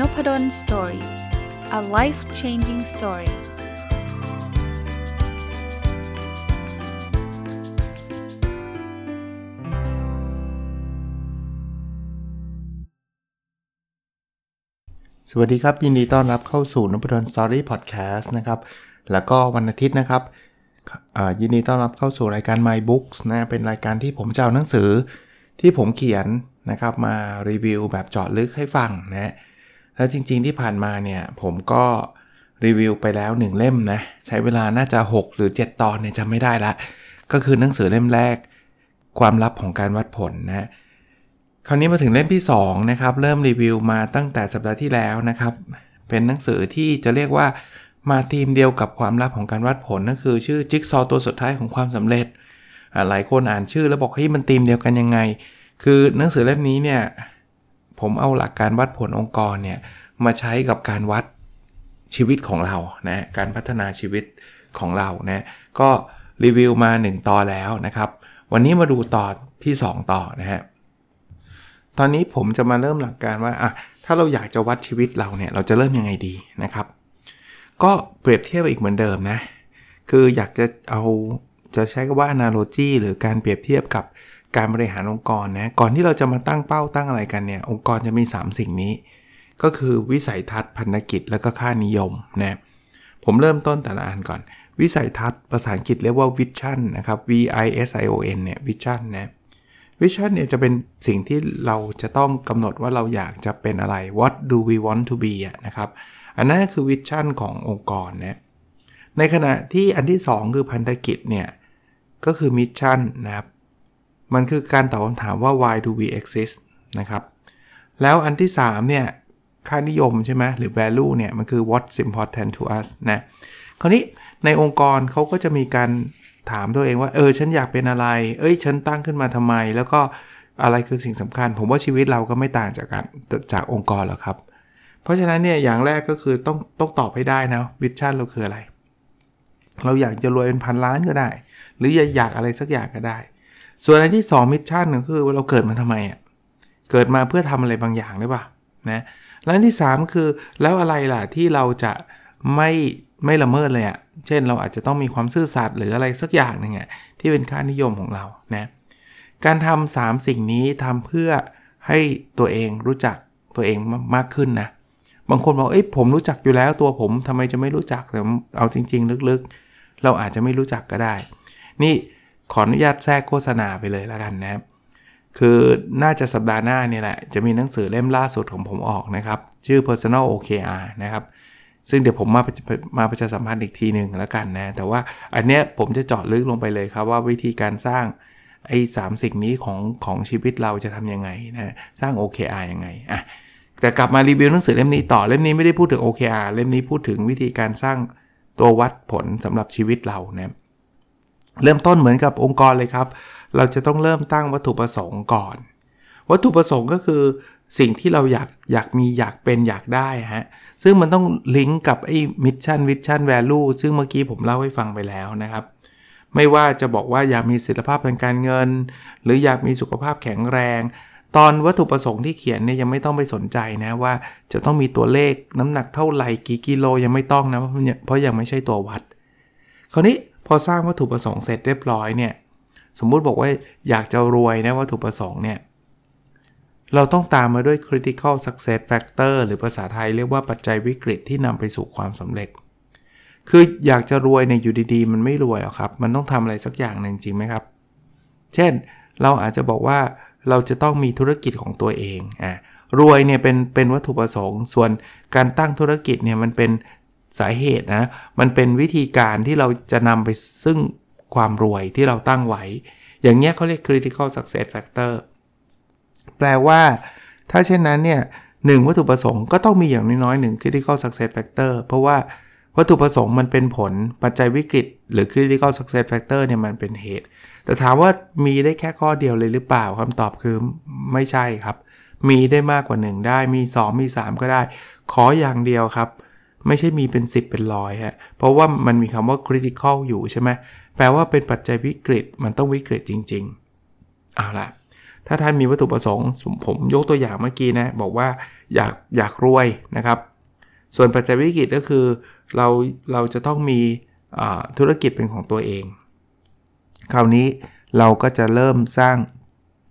Nopadol Story a life changing story สวัสดีครับ ยินดีต้อนรับเข้าสู่นพดล Story พอดแคสต์นะครับ แล้วก็วันอาทิตย์นะครับยินดีต้อนรับเข้าสู่รายการ My Books นะเป็นรายการที่ผมจะเอาหนังสือที่ผมเขียนนะครับ มารีวิวแบบเจาะลึกให้ฟังนะ แล้วจริง ๆที่ผ่านมาเนี่ยผมก็รีวิวไปแล้ว 1 เล่มนะ ใช้เวลาน่าจะ 6 หรือ 7 ตอนเนี่ยจำไม่ได้ละ ก็คือหนังสือเล่มแรก ความลับของการวัดผลนะคราวนี้มาถึงเล่มที่2นะครับเริ่มรีวิวมาตั้งแต่สัปดาห์ที่แล้วนะครับ เป็นหนังสือที่จะเรียกว่ามาทีมเดียวกับความลับของการวัดผลนั่นคือ ชื่อจิ๊กซอตัวสุดท้ายของความสำเร็จหลายคนอ่านชื่อแล้วบอกเฮ้ยมันทีมเดียวกันยังไง คือหนังสือเล่มนี้เนี่ย ผมเอาหลักการวัดผลองค์กรเนี่ยมาใช้กับการวัดชีวิตของเรานะการพัฒนาชีวิตของเรานะก็รีวิวมา 1 ตอนแล้วนะครับ วันนี้มาดูตอนที่ 2 ต่อนะฮะตอนนี้ผมจะมาเริ่มหลักการว่าอะถ้าเราอยากจะวัดชีวิตเราเนี่ยเราจะเริ่มยังไงดีนะครับ ก็เปรียบเทียบอีกเหมือนเดิมนะคืออยากจะเอาจะใช้คำว่า analogy หรือการเปรียบเทียบกับ การบริหารองค์กรนะก่อนที่เราจะมาตั้งเป้าตั้งอะไรกันเนี่ยองค์กรจะมี 3 สิ่งนี้ ก็คือวิสัยทัศน์พันธกิจแล้วก็ค่านิยมนะผมเริ่มต้นแต่ละอันก่อน วิสัยทัศน์ภาษาอังกฤษเรียกว่า vision นะครับ v i s i o n เนี่ย vision นะวิชั่นเนี่ยจะเป็นสิ่งที่เราจะต้องกำหนดว่าเราอยากจะเป็นอะไร what do we want to be นะครับอันนั้นคือ vision ขององค์กรนะในขณะที่อันที่ 2 คือพันธกิจเนี่ยก็คือ mission นะครับ มันคือการตอบคำถามว่า why do we exist นะครับ แล้วอันที่ 3 เนี่ย ค่านิยมใช่ไหมหรือ value เนี่ย มันคือ what's important to us นะ คราวนี้ในองค์กรเขาก็จะมีการถามตัวเองว่า เออ ฉันอยากเป็นอะไร เอ้ย ฉันตั้งขึ้นมาทำไม แล้วก็อะไรคือสิ่งสำคัญ ผมว่าชีวิตเราก็ไม่ต่างจากการจากองค์กรหรอกครับ เพราะฉะนั้นเนี่ย อย่างแรกก็คือต้องต้องตอบให้ได้นะวิชั่นเราคืออะไร เราอยากจะรวยเป็นพันล้านก็ได้ หรืออยากอะไรสักอย่างก็ได้ ส่วนอันที่2มิชชั่นก็คือเราเกิดมาทำไมอะเกิดมาเพื่อทำอะไรบางอย่างหรือเปล่านะแล้วอันที่ 3 คือแล้วอะไรล่ะที่เราจะไม่ไม่ละเมิดเลยอะ เช่นเราอาจจะต้องมีความซื่อสัตย์หรืออะไรสักอย่างหนึ่งอะที่เป็นค่านิยมของเรานะการทำ3สิ่งนี้ทำเพื่อให้ตัวเองรู้จักตัวเองมากขึ้นนะบางคนบอกเอ้ยผมรู้จักอยู่แล้วตัวผมทำไมจะไม่รู้จักแต่เอาจริง ๆ ลึกๆ เราอาจจะไม่รู้จักก็ได้ นี่ ขออนุญาตแทรกโฆษณาไปเลยแล้วกันนะครับ คือน่าจะสัปดาห์หน้านี่แหละ จะมีหนังสือเล่มล่าสุดของผมออกนะครับ ชื่อ personal OKR นะครับ ซึ่งเดี๋ยวผมมามาประชาสัมพันธ์อีกทีหนึ่งแล้วกันนะ แต่ว่าอันเนี้ยผมจะเจาะลึกลงไปเลยครับว่าวิธีการสร้างไอ้สสิ่งนี้ของของชีวิตเราจะทำยังไงนะสร้าง OKR ยังไงอะแต่กลับมารีวิวหนังสือเล่มนี้ต่อเล่มนี้ไม่ได้พูดถึง OKR เล่มนี้พูดถึงวิธีการสร้างตัววัดผลสำหรับชีวิตเรานะ เริ่มต้นเหมือนกับองค์กรเลยครับ เราจะต้องเริ่มตั้งวัตถุประสงค์ก่อน วัตถุประสงค์ก็คือสิ่งที่เราอยากอยากมีอยากเป็นอยากได้ฮะ ซึ่งมันต้องลิงก์กับไอ้ mission vision value ซึ่งเมื่อกี้ผมเล่าให้ฟังไปแล้วนะครับ ไม่ว่าจะบอกว่าอยากมีเสรีภาพทางการเงิน หรืออยากมีสุขภาพแข็งแรง ตอนวัตถุประสงค์ที่เขียนเนี่ยยังไม่ต้องไปสนใจนะว่าจะต้องมีตัวเลขน้ำหนักเท่าไหร่กี่กิโลยังไม่ต้องนะเพราะยังไม่ใช่ตัววัด คราวนี้ พอสร้างวัตถุประสงค์เสร็จเรียบร้อยเนี่ยสมมุติบอกว่าอยากจะรวยนะวัตถุประสงค์เนี่ยเราต้องตามมาด้วย critical success factor หรือภาษาไทยเรียกว่าปัจจัยวิกฤตที่นำไปสู่ความสำเร็จ คืออยากจะรวยในอยู่ดีๆ มันไม่รวยหรอกครับ มันต้องทำอะไรสักอย่างหนึ่งจริงไหมครับ เช่นเราอาจจะบอกว่าเราจะต้องมีธุรกิจของตัวเองอะรวยเนี่ยเป็นเป็นวัตถุประสงค์ ส่วนการตั้งธุรกิจเนี่ยมันเป็น สาเหตุนะ มันเป็นวิธีการที่เราจะนำไปซึ่งความรวยที่เราตั้งไว้ อย่างเงี้ยเขาเรียก critical success factor แปลว่า ถ้าเช่นนั้นเนี่ยหนึ่งวัตถุประสงค์ก็ต้องมีอย่างน้อยๆหนึ่ง critical success factor เพราะว่าวัตถุประสงค์มันเป็นผลปัจจัยวิกฤต หรือ critical success factor เนี่ยมันเป็นเหตุ แต่ถามว่ามีได้แค่ข้อเดียวเลยหรือเปล่าคำตอบคือไม่ใช่ครับ มีได้มากกว่า 1 ได้มี 2 มี 3 ก็ได้ ขออย่างเดียวครับ ไม่ใช่มีเป็น 10 เป็นร้อยฮะเพราะว่ามันมีคำว่า critical อยู่ใช่ไหมแปลว่าเป็นปัจจัยวิกฤตมันต้องวิกฤตจริงๆเอาละถ้าท่านมีวัตถุประสงค์ผมยกตัวอย่างเมื่อกี้นะบอกว่าอยากอยากรวยนะครับ ส่วนปัจจัยวิกฤตก็คือเราเราจะต้องมีธุรกิจเป็นของตัวเอง คราวนี้เราก็จะเริ่มสร้าง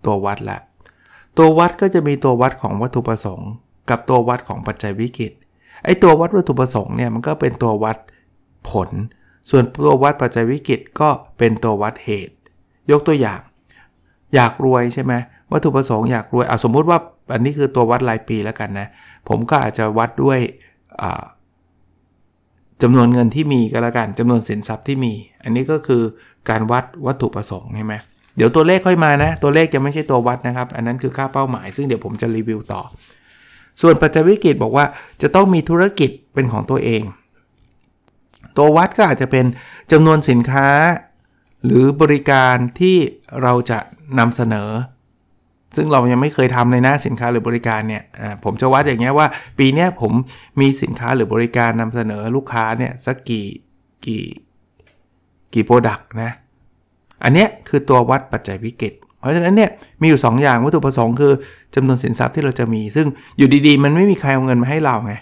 ตัววัดละ ตัววัดก็จะมีตัววัดของวัตถุประสงค์ กับตัววัดของปัจจัยวิกฤต ไอ้ตัววัดวัตถุประสงค์เนี่ยมันก็เป็นตัววัดผล ส่วนตัววัดปัจจัยวิกฤตก็เป็นตัววัดเหตุ ยกตัวอย่าง อยากรวยใช่ไหมวัตถุประสงค์อยากรวยเอาสมมุติว่าอันนี้คือตัววัดรายปีแล้วกันนะผมก็อาจจะวัดด้วยจำนวนเงินที่มีก็แล้วกันจำนวนสินทรัพย์ที่มี อันนี้ก็คือการวัดวัตถุประสงค์ใช่ไหมเดี๋ยวตัวเลขค่อยมานะ ตัวเลขจะไม่ใช่ตัววัดนะครับ อันนั้นคือค่าเป้าหมาย ซึ่งเดี๋ยวผมจะรีวิวต่อ ส่วนปัจจัยวิกฤตบอกว่าจะต้องมีธุรกิจเป็นของตัวเอง ตัววัดก็อาจจะเป็นจำนวนสินค้า หรือบริการที่เราจะนำเสนอ ซึ่งเรายังไม่เคยทำเลยนะสินค้าหรือบริการเนี่ยผมจะวัดอย่างเงี้ยว่า ปีนี้ผมมีสินค้าหรือบริการนำเสนอลูกค้าเนี่ยสักกี่กี่กี่โปรดักต์นะอันนี้คือตัววัดปัจจัยวิกฤต ราะฉะนั้นเนี่ยมีอยู่ 2 อย่างวัตถุประสงค์คือจำนวนสินทรัพย์ที่เราจะมี ซึ่งอยู่ดีๆ มันไม่มีใครเอาเงินมาให้เราไง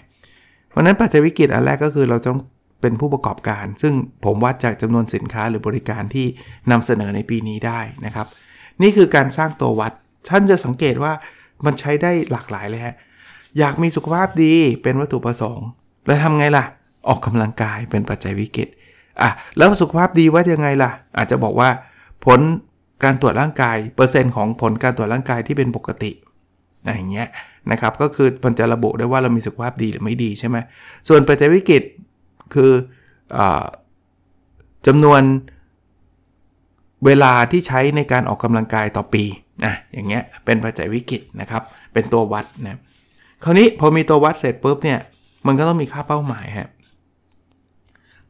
เพราะนั้นปัจจัยวิกฤตอันแรกก็คือเราต้องเป็นผู้ประกอบการ ซึ่งผมวัดจากจำนวนสินค้าหรือบริการที่นำเสนอในปีนี้ได้นะครับ นี่คือการสร้างตัววัด ท่านจะสังเกตว่ามันใช้ได้หลากหลายเลยฮะอยากมีสุขภาพดีเป็นวัตถุประสงค์ แล้วทำไงล่ะ ออกกำลังกายเป็นปัจจัยวิกฤตอะแล้วสุขภาพดีว่ายังไงล่ะ อาจจะบอกว่าผล การตรวจร่างกายเปอร์เซ็นต์ของผลการตรวจร่างกายที่เป็นปกติอย่างเงี้ยนะครับก็คือมันจะระบุได้ว่าเรามีสุขภาพดีหรือไม่ดีใช่ไหมส่วนปัจจัยวิกฤตคืออจำนวนเวลาที่ใช้ในการออกกำลังกายต่อปีนะอย่างเงี้ยเป็นปัจจัยวิกฤตนะครับ เป็นตัววัดนะคราวนี้พอมีตัววัดเสร็จปุ๊บเนี่ยมันก็ต้องมีค่าเป้าหมายฮะ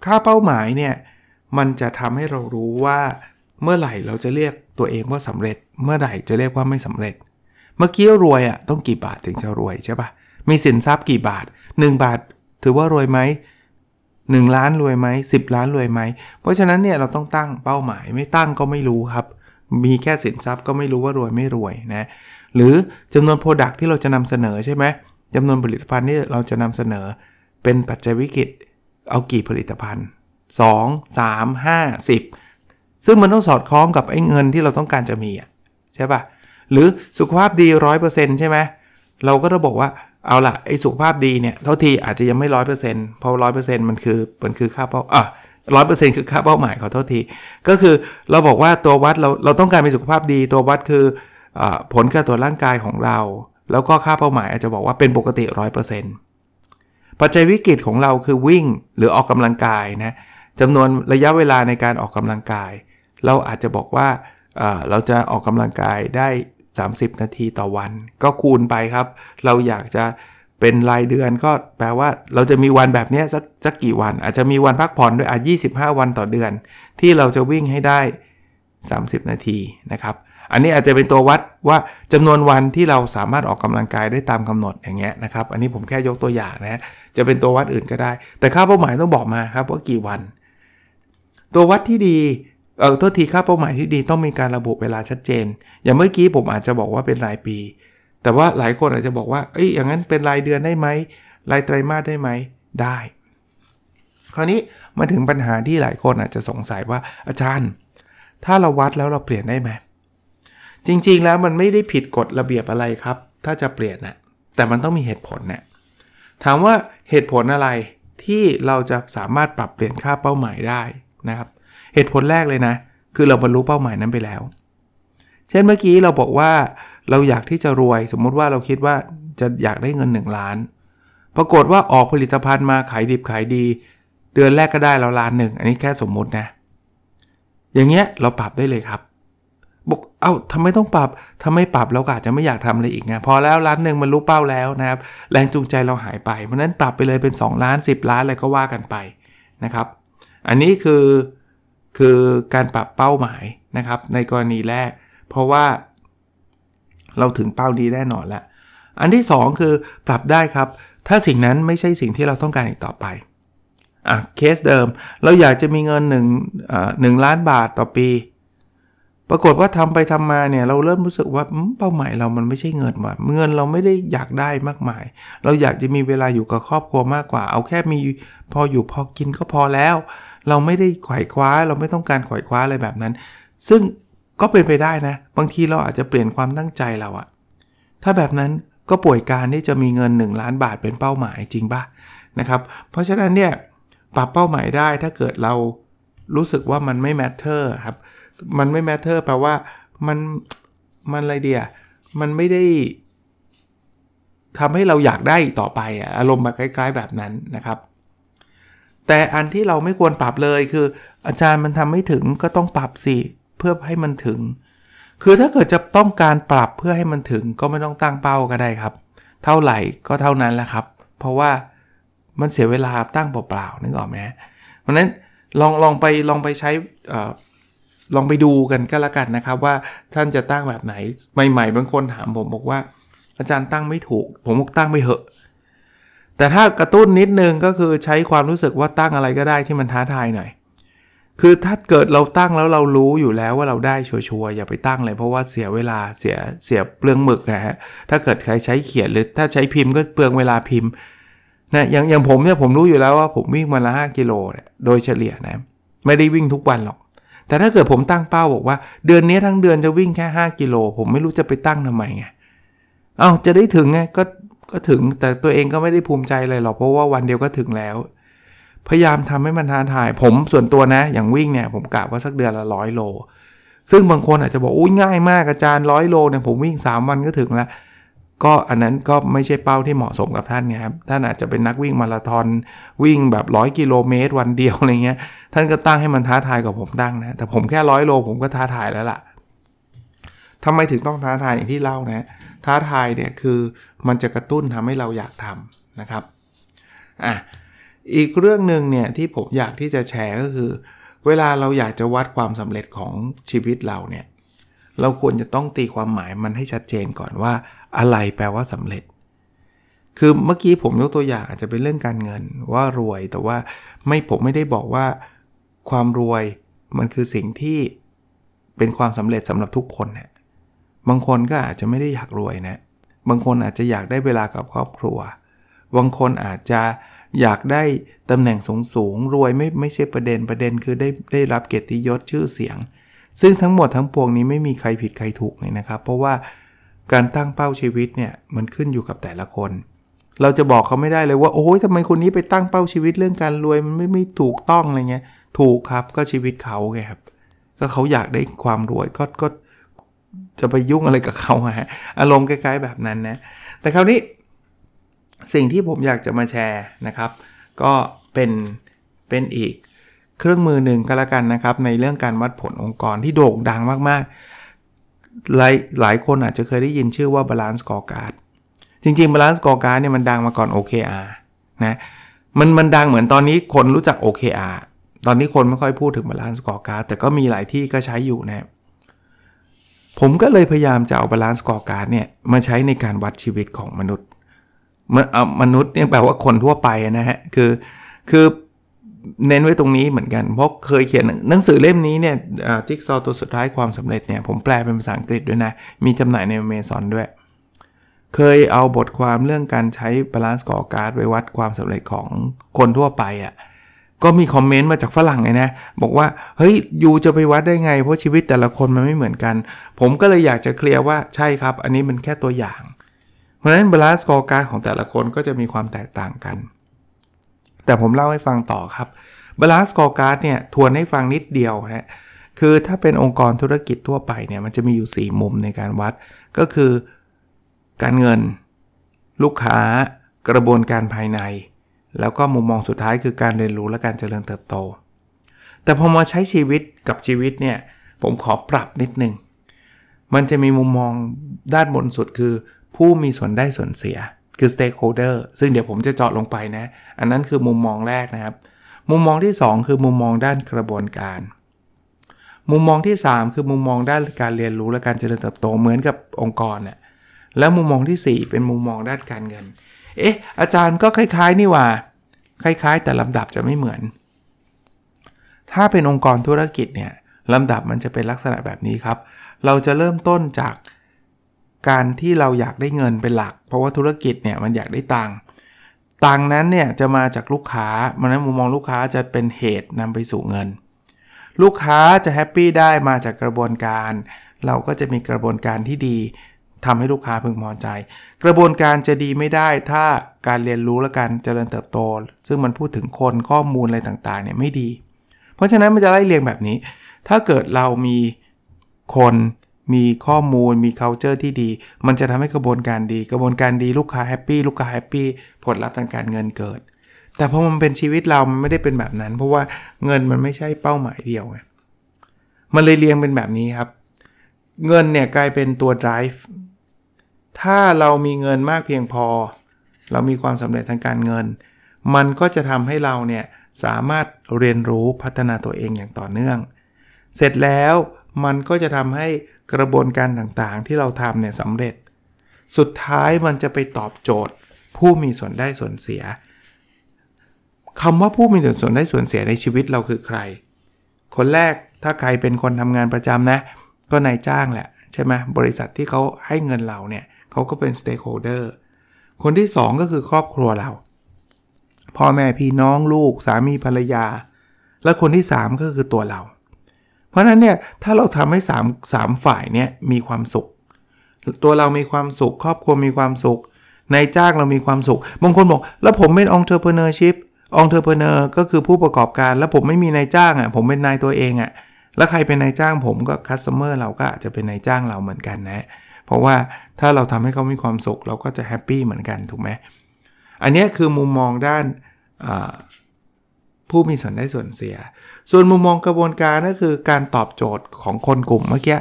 ค่าเป้าหมายเนี่ยมันจะทำให้เรารู้ว่า เมื่อไหร่เราจะเรียกตัวเองว่าสำเร็จ เมื่อไหร่จะเรียกว่าไม่สำเร็จ เมื่อกี้รวยอะต้องกี่บาทถึงจะรวยใช่ปะมีสินทรัพย์กี่บาท 1 บาท ถือว่ารวยไหม1ล้านรวยไหม10 ล้านรวยไหม เพราะฉะนั้นเนี่ยเราต้องตั้งเป้าหมายไม่ตั้งก็ไม่รู้ครับ มีแค่สินทรัพย์ก็ไม่รู้ว่ารวยไม่รวยนะ หรือจำนวน product ที่เราจะนำเสนอใช่ไหมจำนวนผลิตภัณฑ์ที่เราจะนำเสนอ เป็นปัจจัยวิกฤตเอากี่ผลิตภัณฑ์ 2 3 5 10 ซึ่งมันต้องสอดคล้องกับไอ้เงินที่เราต้องการจะมีอะใช่ปะ่ะหรือสุขภาพดีร้อยเปอร์เซ็นต์ใช่ไหมเราก็ต้องบอกว่าเอาละไอ้สุขภาพดีเนี่ยเท่าทีอาจจะยังไม่ร้อยเปอร์เซ็นต์เพราะร้อยเปอร์เซ็นต์มันคือมันคือค่าเป้าอะร้อยเปอร์เซ็นต์คือค่าเป้าหมายขอโทษที ก็คือเราบอกว่าตัววัดเราเราต้องการมีสุขภาพดี ตัววัดคืออผลการตรวร่างกายของเรา แล้วก็ค่าเป้าหมายอาจจะบอกว่าเป็นปกติร้อยเปอร์เซ็นต์ปัจจัยวิกฤตของเราคือวิ่งหรือออกกำลังกายนะจำนวนระยะเวลาในการออกกำลังกาย เราอาจจะบอกว่าเราจะออกกำลังกายได้ 30 นาทีต่อวัน ก็คูณไปครับ เราอยากจะเป็นรายเดือนก็แปลว่าเราจะมีวันแบบนี้สักสักกี่วัน อาจจะมีวันพักผ่อนด้วยอะ25 วันต่อเดือน ที่เราจะวิ่งให้ได้ 30 นาทีนะครับ อันนี้อาจจะเป็นตัววัดว่าจำนวนวันที่เราสามารถออกกำลังกายได้ตามกำหนดอย่างเงี้ยนะครับ อันนี้ผมแค่ยกตัวอย่างนะจะเป็นตัววัดอื่นก็ได้ แต่ค่าเป้าหมายต้องบอกมาครับว่ากี่วัน ตัววัดที่ดี เออโทษทีค่าเป้าหมายที่ดีต้องมีการระบุเวลาชัดเจน อย่างเมื่อกี้ผมอาจจะบอกว่าเป็นรายปี แต่ว่าหลายคนอาจจะบอกว่าเอ้ยอย่างนั้นเป็นรายเดือนได้ไหมรายไตรมาสได้ไหมได้ คราวนี้มาถึงปัญหาที่หลายคนอาจจะสงสัยว่าอาจารย์ ถ้าเราวัดแล้วเราเปลี่ยนได้ไหมจริงๆแล้วมันไม่ได้ผิดกฎระเบียบอะไรครับ ถ้าจะเปลี่ยนนะ่ะแต่มันต้องมีเหตุผลเนะี่ยถามว่าเหตุผลอะไรที่เราจะสามารถปรับเปลี่ยนค่าเป้าหมายได้นะครับ เหตุผลแรกเลยนะ คือเราบรรลุเป้าหมายนั้นไปแล้ว เช่นเมื่อกี้เราบอกว่าเราอยากที่จะรวย สมมุติว่าเราคิดว่าจะอยากได้เงิน 1 ล้าน ปรากฏว่าออกผลิตภัณฑ์มาขายดิบขายดี เดือนแรกก็ได้เราล้านหนึ่ง อันนี้แค่สมมุตินะ อย่างเงี้ยเราปรับได้เลยครับบอกเอา้าทำไมต้องปรับทำไมปรับเราก็อาจจะไม่อยากทำอะไรอีกไงพอแล้วล้านหนึ่งมันรู้เป้าแล้วนะครับ แรงจูงใจเราหายไป เพราะนั้นปรับไปเลยเป็น 2 ล้าน 10 ล้านอะไรก็ว่ากันไปนะครับ อันนี้คือ คือการปรับเป้าหมายนะครับ ในกรณีแรก เพราะว่าเราถึงเป้าดีแน่นอนแล้วอันที่ 2 คือปรับได้ครับ ถ้าสิ่งนั้นไม่ใช่สิ่งที่เราต้องการอีกต่อไปอะเคสเดิมเราอยากจะมีเงิน1นึ่งล้านบาทต่อปี ปรากฏว่าทำไปทำมาเนี่ยเราเริ่มรู้สึกว่าเป้าหมายเรามันไม่ใช่เงินว่ะเงินเราไม่ได้อยากได้มากมาย เราอยากจะมีเวลาอยู่กับครอบครัวมากกว่า เอาแค่มีพออยู่พอกินก็พอแล้ว เราไม่ได้ไขว่คว้า เราไม่ต้องการไขว่คว้าอะไรแบบนั้น ซึ่งก็เป็นไปได้นะ บางทีเราอาจจะเปลี่ยนความตั้งใจเราอะถ้าแบบนั้นก็ป่วยการที่จะมีเงิน 1 ล้านบาทเป็นเป้าหมายจริงป่ะนะครับ เพราะฉะนั้นเนี่ยปรับเป้าหมายได้ถ้าเกิดเรารู้สึกว่ามันไม่ matter ครับ มันไม่ matter แปลว่ามันมันอะไรเดียมันไม่ได้ทำให้เราอยากได้ต่อไปอารมณ์แบบคล้ายๆแบบนั้นนะครับ แต่อันที่เราไม่ควรปรับเลยคือ อาจารย์มันทำไม่ถึงก็ต้องปรับสิเพื่อให้มันถึง คือถ้าเกิดจะต้องการปรับเพื่อให้มันถึงก็ไม่ต้องตั้งเป้าก็ได้ครับ เท่าไหร่ก็เท่านั้นแหละครับ เพราะว่ามันเสียเวลาตั้งเปล่าๆนึกออกไหมเพราะนั้นลองลองไปลองไปใช้ลองไปดูกันก็แล้วกันนะครับ ว่าท่านจะตั้งแบบไหนใหม่ๆบางคนถามผมบอกว่า อาจารย์ตั้งไม่ถูก ผมบอกตั้งไม่เหอะ แต่ถ้ากระตุ้นนิดนึงก็คือใช้ความรู้สึกว่าตั้งอะไรก็ได้ที่มันท้าทายหน่อย คือถ้าเกิดเราตั้งแล้วเรารู้อยู่แล้วว่าเราได้ชัวร์ๆอย่าไปตั้งเลยเพราะว่าเสียเวลาเสียเสียเปลืองหมึกนะฮะถ้าเกิดใครใช้เขียนหรือถ้าใช้พิมพ์ก็เปลืองเวลาพิมพ์นะอย่างอย่างผมเนี่ยผมรู้อยู่แล้วว่าผมวิ่งมาละ5กิโลเนี่ยโดยเฉลี่ยนะไม่ได้วิ่งทุกวันหรอก แต่ถ้าเกิดผมตั้งเป้าบอกว่า เดือนนี้ทั้งเดือนจะวิ่งแค่ 5 กิโล ผมไม่รู้จะไปตั้งทำไมไงเอา้าจะได้ถึงไงก็ ก็ถึงแต่ตัวเองก็ไม่ได้ภูมิใจเลยหรอกเพราะว่าวันเดียวก็ถึงแล้ว พยายามทำให้มันท้าทาย ผมส่วนตัวนะ อย่างวิ่งเนี่ยผมกะว่าสักเดือนละร้อยโล ซึ่งบางคนอาจจะบอกอุ้ยง่ายมากอาจารย์ร้อยโลเนี่ยผมวิ่ง 3 วันก็ถึงแล้วก็อันนั้นก็ไม่ใช่เป้าที่เหมาะสมกับท่านไงครับ ท่านอาจจะเป็นนักวิ่งมาราธอนวิ่งแบบร้อยกิโลเมตรวันเดียวอะไรเงี้ย ท่านก็ตั้งให้มันท้าทายกับผมตั้งนะ แต่ผมแค่ร้อยโลผมก็ท้าทายแล้วล่ะ ทำไมถึงต้องท้าทายอย่างที่เล่านะท้าทายเนี่ยคือมันจะกระตุ้นทำให้เราอยากทำนะครับอะอีกเรื่องหนึ่งเนี่ยที่ผมอยากที่จะแชร์ก็คือ เวลาเราอยากจะวัดความสำเร็จของชีวิตเราเนี่ยเราควรจะต้องตีความหมายมันให้ชัดเจนก่อนว่า อะไรแปลว่าสำเร็จ คือเมื่อกี้ผมยกตัวอย่างอาจจะเป็นเรื่องการเงินว่ารวยแต่ว่าไม่ผมไม่ได้บอกว่าความรวยมันคือสิ่งที่เป็นความสำเร็จสำหรับทุกคนนะ บางคนก็อาจจะไม่ได้อยากรวยนะ บางคนอาจจะอยากได้เวลากับครอบครัว บางคนอาจจะอยากได้ตำแหน่งสูงสูงรวยไม่ไม่ใช่ประเด็นประเด็นคือได้ได้รับเกียรติยศชื่อเสียง ซึ่งทั้งหมดทั้งปวงนี้ไม่มีใครผิดใครถูกเลยนะครับ เพราะว่าการตั้งเป้าชีวิตเนี่ยมันขึ้นอยู่กับแต่ละคน เราจะบอกเขาไม่ได้เลยว่าโอ้ยทำไมคนนี้ไปตั้งเป้าชีวิตเรื่องการรวยมันไม่ไม่ถูกต้องอะไรเงี้ยถูกครับก็ชีวิตเขาไงครับก็เขาอยากได้ความรวยก็ก็ จะไปยุ่งอะไรกับเขาฮะอารมณ์คล้ายๆแบบนั้นนะ แต่คราวนี้สิ่งที่ผมอยากจะมาแชร์นะครับ ก็เป็นเป็นอีกเครื่องมือหนึ่งก็แล้วกันนะครับ ในเรื่องการวัดผลองค์กรที่โด่งดังมากๆ หลายหลายคนอาจจะเคยได้ยินชื่อว่า Balance Scorecard จริงๆ Balance Scorecard เนี่ยมันดังมาก่อน OKR นะมันมันดังเหมือนตอนนี้คนรู้จัก OKR ตอนนี้คนไม่ค่อยพูดถึง Balance Scorecard แต่ก็มีหลายที่ก็ใช้อยู่นะ ผมก็เลยพยายามจะเอา Balance Scorecard เนี่ยมาใช้ในการวัดชีวิตของมนุษย์มนุษย์เนี่ยแปลว่าคนทั่วไปนะฮะคือคือเน้นไว้ตรงนี้เหมือนกัน เพราะเคยเขียนหนังสือเล่มนี้เนี่ยจิ๊กซอว์ตัวสุดท้ายความสำเร็จเนี่ยผมแปลเป็นภาษาอังกฤษด้วยนะ มีจำหน่ายในเมซอนด้วย เคยเอาบทความเรื่องการใช้ balanced scorecard ไว้วัดความสำเร็จของคนทั่วไปอะ่ะ ก็มี comment มาจากฝรั่งเลยนะ บอกว่า เฮ้ย you จะไปวัดได้ไง เพราะชีวิตแต่ละคนมันไม่เหมือนกัน ผมก็เลยอยากจะเคลียร์ว่าใช่ครับ อันนี้มันแค่ตัวอย่าง เพราะฉะนั้น balanced scorecard ของแต่ละคนก็จะมีความแตกต่างกัน แต่ผมเล่าให้ฟังต่อครับ Balance Scorecard เนี่ยทวนให้ฟังนิดเดียวนะคือถ้าเป็นองค์กรธุรกิจทั่วไปเนี่ยมันจะมีอยู่ 4 มุมในการวัด ก็คือ การเงิน ลูกค้ากระบวนการภายใน แล้วก็มุมมองสุดท้ายคือการเรียนรู้และการเจริญเติบโต แต่พอมาใช้ชีวิตกับชีวิตเนี่ยผมขอปรับนิดนึง มันจะมีมุมมองด้านบนสุดคือ ผู้มีส่วนได้ส่วนเสีย คือ stakeholder ซึ่งเดี๋ยวผมจะเจาะลงไปนะ อันนั้นคือมุมมองแรกนะครับ มุมมองที่ 2 คือมุมมองด้านกระบวนการ มุมมองที่ 3 คือมุมมองด้านการเรียนรู้และการเจริญเติบโตเหมือนกับองค์กรนี่ยแล้วมุมมองที่ 4 เป็นมุมมองด้านการเงิน เอ๊ะ อาจารย์ก็คล้ายๆ นี่ว่า คล้ายๆ แต่ลำดับจะไม่เหมือน ถ้าเป็นองค์กรธุรกิจเนี่ยลำดับมันจะเป็นลักษณะแบบนี้ครับ เราจะเริ่มต้นจากการที่เราอยากได้เงินเป็นหลัก เพราะว่าธุรกิจเนี่ยมันอยากได้ตังค์ตังค์นั้นเนี่ยจะมาจากลูกค้ามันนั้นมุมมองลูกค้าจะเป็นเหตุนำไปสู่เงิน ลูกค้าจะแฮปปี้ได้มาจากกระบวนการ เราก็จะมีกระบวนการที่ดี ทำให้ลูกค้าพึงพอใจ กระบวนการจะดีไม่ได้ถ้าการเรียนรู้และการเจริญเติบโต ซึ่งมันพูดถึงคนข้อมูลอะไรต่างๆเนี่ยไม่ดี เพราะฉะนั้นมันจะไล่เรียงแบบนี้ ถ้าเกิดเรามีคนมีข้อมูลมี culture ที่ดี มันจะทำให้กระบวนการดี กระบวนการดีลูกค้า happy ลูกค้า happy ผลลัพธ์ทางการเงินเกิด แต่พอมันเป็นชีวิตเรามันไม่ได้เป็นแบบนั้น เพราะว่าเงินมันไม่ใช่เป้าหมายเดียวไงมันเลยเรียงเป็นแบบนี้ครับ เงินเนี่ยกลายเป็นตัว drive ถ้าเรามีเงินมากเพียงพอ เรามีความสำเร็จทางการเงิน มันก็จะทำให้เราเนี่ยสามารถเรียนรู้พัฒนาตัวเองอย่างต่อเนื่อง เสร็จแล้วมันก็จะทำให้กระบวนการต่างๆ ที่เราทำเนี่ยสำเร็จ สุดท้ายมันจะไปตอบโจทย์ ผู้มีส่วนได้ส่วนเสียคำว่าผู้มีส่วนได้ส่วนเสียในชีวิตเราคือใคร คนแรกถ้าใครเป็นคนทำงานประจำนะ ก็นายจ้างแหละ ใช่ไหมบริษัทที่เขาให้เงินเราเนี่ย เขาก็เป็น stakeholder คนที่ 2 ก็คือครอบครัวเรา พ่อแม่พี่น้องลูกสามีภรรยา และคนที่ 3 ก็คือตัวเรา เพราะนั้นเนี่ยถ้าเราทำให้3 3ฝ่ายเนี่ยมีความสุข ตัวเรามีความสุข ครอบครัวมีความสุขนายจ้างเรามีความสุข บางคนบอก แล้วผมเป็น entrepreneurship entrepreneur ก็คือผู้ประกอบการ แล้วผมไม่มีนายจ้างอะ่ะผมเป็นนายตัวเองอะ่ะแล้วใครเป็นนายจ้างผมก็ customer เราก็อาจจะเป็นนายจ้างเราเหมือนกันนะ เพราะว่าถ้าเราทำให้เขามีความสุข เราก็จะแฮปปี้เหมือนกันถูกไหมอันนี้คือมุมมองด้านผู้มีส่วนได้ส่วนเสีย ส่วนมุมมองกระบวนการก็คือการตอบโจทย์ของคนกลุ่มเมื่อกี้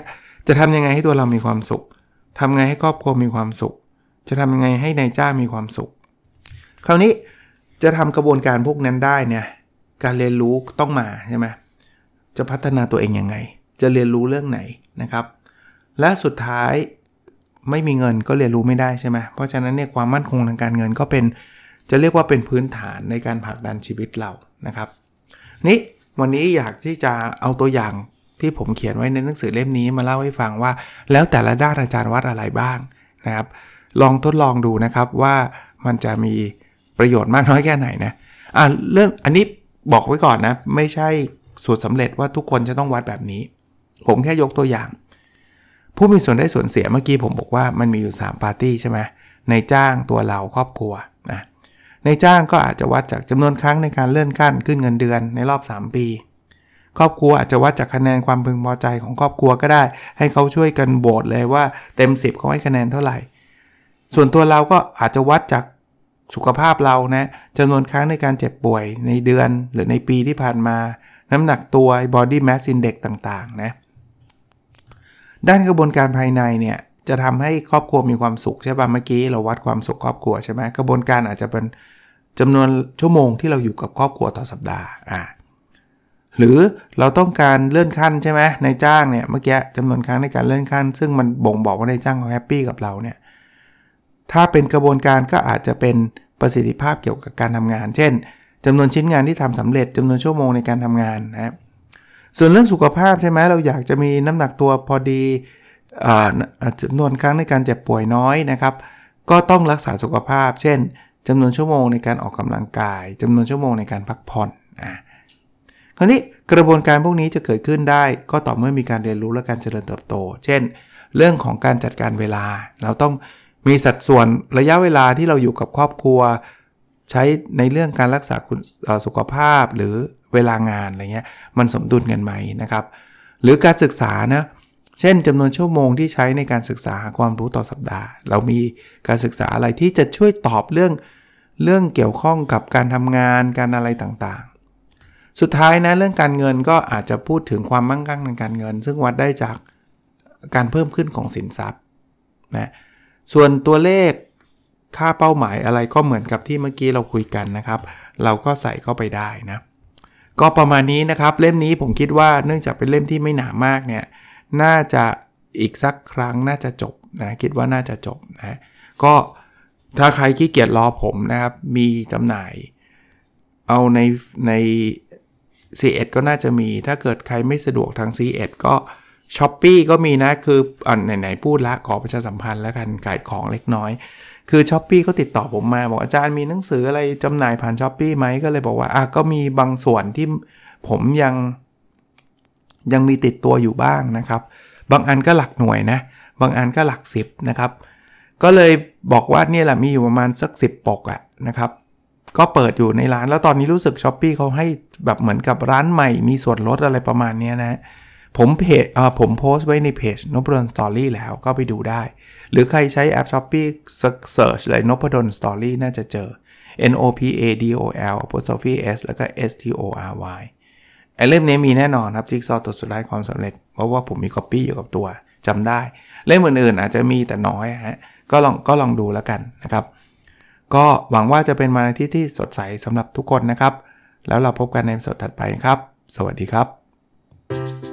จะทำยังไงให้ตัวเรามีความสุขทำไงให้ครอบครัวมีความสุข จะทำยังไงให้ในายจ้างมีความสุข คราวนี้จะทำกระบวนการพวกนั้นได้เนี่ยการเรียนรู้ต้องมาใช่ไหมจะพัฒนาตัวเองยังไง จะเรียนรู้เรื่องไหนนะครับ และสุดท้าย ไม่มีเงินก็เรียนรู้ไม่ได้ใช่ไหมเพราะฉะนั้นเนี่ยความมั่นคงทางการเงินก็เป็นจะเรียกว่าเป็นพื้นฐานในการผลักดันชีวิตเรานะครับ นี่วันนี้อยากที่จะเอาตัวอย่างที่ผมเขียนไว้ในหนังสือเล่มนี้มาเล่าให้ฟังว่า แล้วแต่ละด้านอาจารย์วัดอะไรบ้างนะครับ ลองทดลองดูนะครับว่ามันจะมีประโยชน์มากน้อยแค่ไหนนะอะเรื่องอันนี้บอกไว้ก่อนนะ ไม่ใช่สูตรสำเร็จว่าทุกคนจะต้องวัดแบบนี้ ผมแค่ยกตัวอย่าง ผู้มีส่วนได้ส่วนเสียเมื่อกี้ผมบอกว่ามันมีอยู่ 3 ปาร์ตี้ใช่ไหมในจ้างตัวเราครอบครัวนะในจ้างก็อาจจะวัดจากจำนวนครั้งในการเลื่อนขั้นขึ้นเงินเดือนในรอบ 3 ปี ครอบครัวอาจจะวัดจากคะแนนความพึงพอใจของครอบครัวก็ได้ ให้เขาช่วยกันโบสเลยว่าเต็ม 10เขาให้คะแนนเท่าไหร่ ส่วนตัวเราก็อาจจะวัดจากสุขภาพเรานะจำนวนครั้งในการเจ็บป่วยในเดือนหรือในปีที่ผ่านมา น้ำหนักตัว body mass index ต่างๆนะ ด้านกระบวนการภายในเนี่ยจะทำให้ครอบครัวมีความสุขใช่ป่ะเมื่อกี้เราวัดความสุขครอบครัวใช่ไหมกระบวนการอาจจะเป็นจำนวนชั่วโมงที่เราอยู่กับครอบครัวต่อสัปดาห์อ่าหรือเราต้องการเลื่อนขั้นใช่ไหมในจ้างเนี่ยเมื่อกี้จำนวนครั้งในการเลื่อนขั้น ซึ่งมันบ่งบอกว่าในจ้างเขาแฮปปี้กับเราเนี่ยถ้าเป็นกระบวนการก็อาจจะเป็นประสิทธิภาพเกี่ยวกับการทำงาน เช่นจำนวนชิ้นงานที่ทำสำเร็จจำนวนชั่วโมงในการทำงานนะครับ ส่วนเรื่องสุขภาพใช่ไหมเราอยากจะมีน้ำหนักตัวพอดีจำนวนครั้งในการเจ็บป่วยน้อยนะครับ ก็ต้องรักษาสุขภาพ เช่นจำนวนชั่วโมงในการออกกำลังกายจำนวนชั่วโมงในการพักผ่อนอ่าคราวนี้กระบวนการพวกนี้จะเกิดขึ้นได้ ก็ต่อเมื่อมีการเรียนรู้และการเจริญเติบโต เช่น เรื่องของการจัดการเวลา เราต้องมีสัดส่วนระยะเวลาที่เราอยู่กับครอบครัว ใช้ในเรื่องการรักษาสุขภาพหรือ เวลางานอะไรเงี้ยมันสมดุลกันไหมนะครับ หรือการศึกษานะเช่นจำนวนชั่วโมงที่ใช้ในการศึกษาความรู้ต่อสัปดาห์ เรามีการศึกษาอะไรที่จะช่วยตอบเรื่องเรื่องเกี่ยวข้องกับการทำงานการอะไรต่างๆ สุดท้ายนะเรื่องการเงินก็อาจจะพูดถึงความมั่งคั่งทางการเงิน ซึ่งวัดได้จากการเพิ่มขึ้นของสินทรัพย์นะส่วนตัวเลขค่าเป้าหมายอะไรก็เหมือนกับที่เมื่อกี้เราคุยกันนะครับ เราก็ใส่เข้าไปได้นะ ก็ประมาณนี้นะครับเล่มนี้ผมคิดว่าเนื่องจากเป็นเล่มที่ไม่หนามากเนี่ยน่าจะอีกสักครั้งน่าจะจบนะคิดว่าน่าจะจบนะก็ถ้าใครขี้เกียจรอผมนะครับ มีจำหน่าย เอาในใน C1 ก็น่าจะมี ถ้าเกิดใครไม่สะดวกทาง C1 ก็ s h อ p e e ก็มีนะคืออ่าไหนๆพูดละขอประชาสัมพันธ์แล้วกันขายของเล็กน้อย คือ s h อ p e e ก็ติดต่อผมมา บอกอาจารย์มีหนังสืออะไรจำหน่ายผ่าน s h อ p e e ไหมก็เลยบอกว่าอะก็มีบางส่วนที่ผมยังยังมีติดตัวอยู่บ้างนะครับ บางอันก็หลักหน่วยนะ บางอันก็หลักสิบนะครับ ก็เลยบอกว่าเนี่ยแหละมีอยู่ประมาณสัก 10 ปกอะนะครับ ก็เปิดอยู่ในร้านแล้วตอนนี้รู้สึก Shopee เขาให้แบบเหมือนกับร้านใหม่มีส่วนลดอะไรประมาณนี้นะ ผมเพจผมโพสต์ไว้ในเพจนพดล Story แล้วก็ไปดูได้ หรือใครใช้แอป Shopee search เลยนพดล Story น่าจะเจอ N O P A D O L apostrophe S แล้วก็ S T O R Y ไอ้เล่มนี้มีแน่นอนครับจิ๊กซอว์ตัวสุดท้ายความสำเร็จ เพราะว่าผมมี copy อยู่กับตัวจำได้ เล่มอื่นๆอาจจะมีแต่น้อยฮะก็ลองก็ลองดูแล้วกันนะครับ ก็หวังว่าจะเป็นวันอาทิตย์ที่สดใสสำหรับทุกคนนะครับ แล้วเราพบกันในสดถัดไปครับ สวัสดีครับ